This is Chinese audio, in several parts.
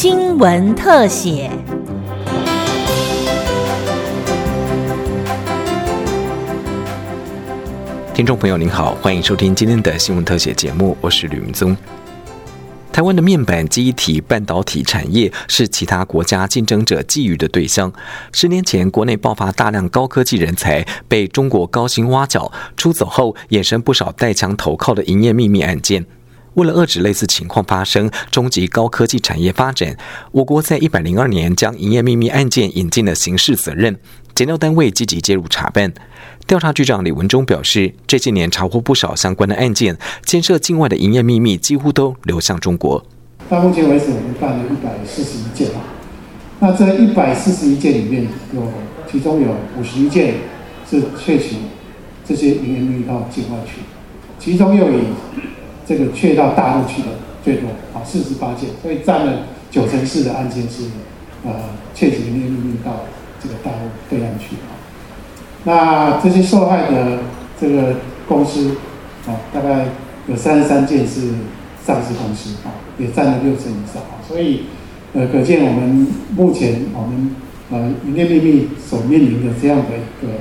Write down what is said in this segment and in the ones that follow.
新闻特写。听众朋友您好，欢迎收听今天的新闻特写节目，我是吕明宗。台湾的面板、机体、半导体产业是其他国家竞争者觊觎的对象。十年前，国内爆发大量高科技人才被中国高薪挖角，出走后衍生不少带枪投靠的营业秘密案件。为了遏止类似情况发生，终极高科技产业发展，我国在一百零二年将营业秘密案件引进了刑事责任，检调单位积极介入查办。调查局长李文忠表示，这些年查获不少相关的案件，牵涉境外的营业秘密几乎都流向中国。到目前为止，我们办了一百四十一件。那这一百四十一件里面有，其中有五十一件是窃取这些营业秘密到境外去，其中又以这个窃到大陆去的最多啊，四十八件，所以占了九成四的案件是呃窃取营业秘密到这个大陆对岸去啊。那这些受害的这个公司啊，大概有三十三件是上市公司啊，也占了六成以上啊，所以呃，可见我们目前我们呃营业秘密所面临的这样的一个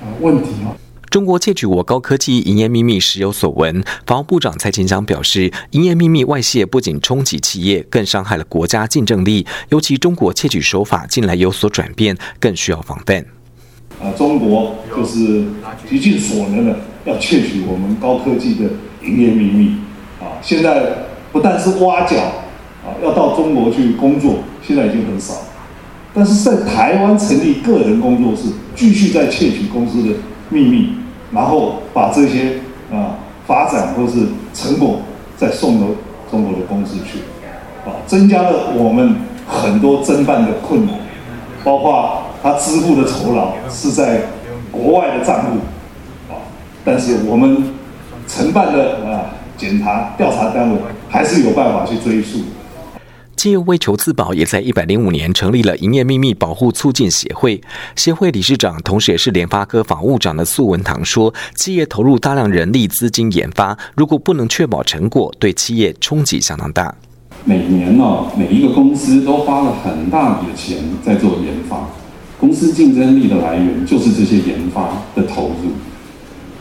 呃问题啊。中国窃取我高科技营业秘密时有所闻，防务部长蔡清香表示，营业秘密外泄不仅冲击企业，更伤害了国家竞争力，尤其中国窃取手法近来有所转变，更需要防范。啊，中国就是极尽所能的要窃取我们高科技的营业秘密。啊，现在不但是挖角，啊，要到中国去工作，现在已经很少。但是在台湾成立个人工作室，继续在窃取公司的秘密，然后把这些啊发展或是成果再送到中国的公司去，啊，增加了我们很多侦办的困难，包括。他支付的酬劳是在国外的账户，啊，但是我们承办的啊检查调查单位还是有办法去追溯。企业为求自保，也在一百零五年成立了营业秘密保护促进协会。协会理事长，同时也是联发科法务长的苏文堂说：“企业投入大量人力资金研发，如果不能确保成果，对企业冲击相当大。每年呢，每一个公司都花了很大笔的钱在做研发。”公司竞争力的来源就是这些研发的投入。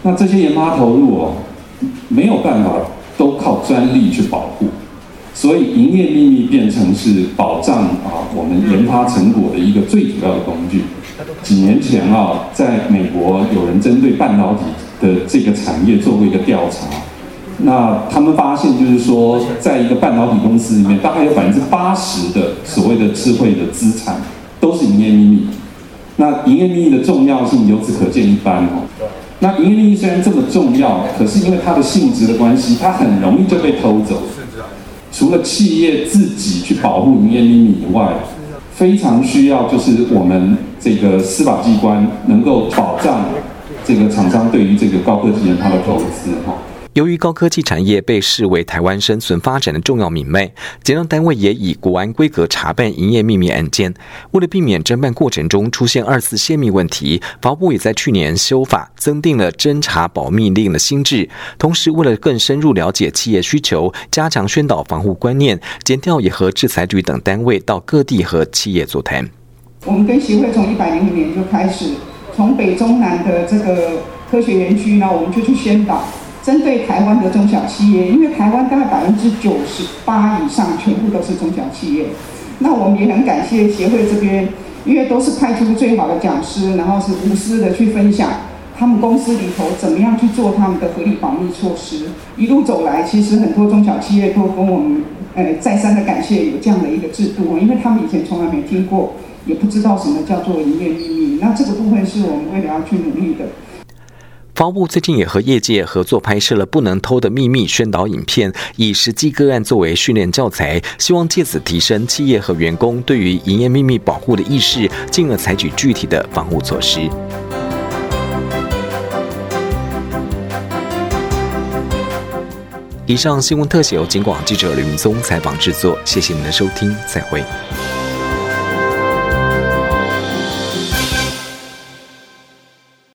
那这些研发投入哦，没有办法都靠专利去保护，所以营业秘密变成是保障啊我们研发成果的一个最主要的工具。几年前啊，在美国有人针对半导体的这个产业做过一个调查，那他们发现就是说，在一个半导体公司里面，大概有百分之八十的所谓的智慧的资产都是营业秘密。那营业秘密的重要性由此可见一斑哦。那营业秘密虽然这么重要，可是因为它的性质的关系，它很容易就被偷走。除了企业自己去保护营业秘密以外，非常需要就是我们这个司法机关能够保障这个厂商对于这个高科技研发的投资哈。由于高科技产业被视为台湾生存发展的重要命脉，检调单位也以国安规格查办营业秘密案件。为了避免侦办过程中出现二次泄密问题，法务部也在去年修法，增订了侦查保密令的新制。同时，为了更深入了解企业需求，加强宣导防护观念，检调也和制裁局等单位到各地和企业座谈。我们跟协会从一百零五年就开始，从北中南的这个科学园区呢，我们就去宣导。针对台湾的中小企业，因为台湾大概百分之九十八以上全部都是中小企业，那我们也很感谢协会这边，因为都是派出最好的讲师，然后是无私的去分享他们公司里头怎么样去做他们的合理保密措施。一路走来，其实很多中小企业都跟我们，呃，再三的感谢有这样的一个制度，因为他们以前从来没听过，也不知道什么叫做营业秘密。那这个部分是我们为了要去努力的。法务部最近也和业界合作拍摄了《不能偷的秘密》宣导影片，以实际个案作为训练教材，希望借此提升企业和员工对于营业秘密保护的意识，进而采取具体的防护措施。以上新闻特写由警广记者吕明宗采访制作，谢谢您的收听，再会。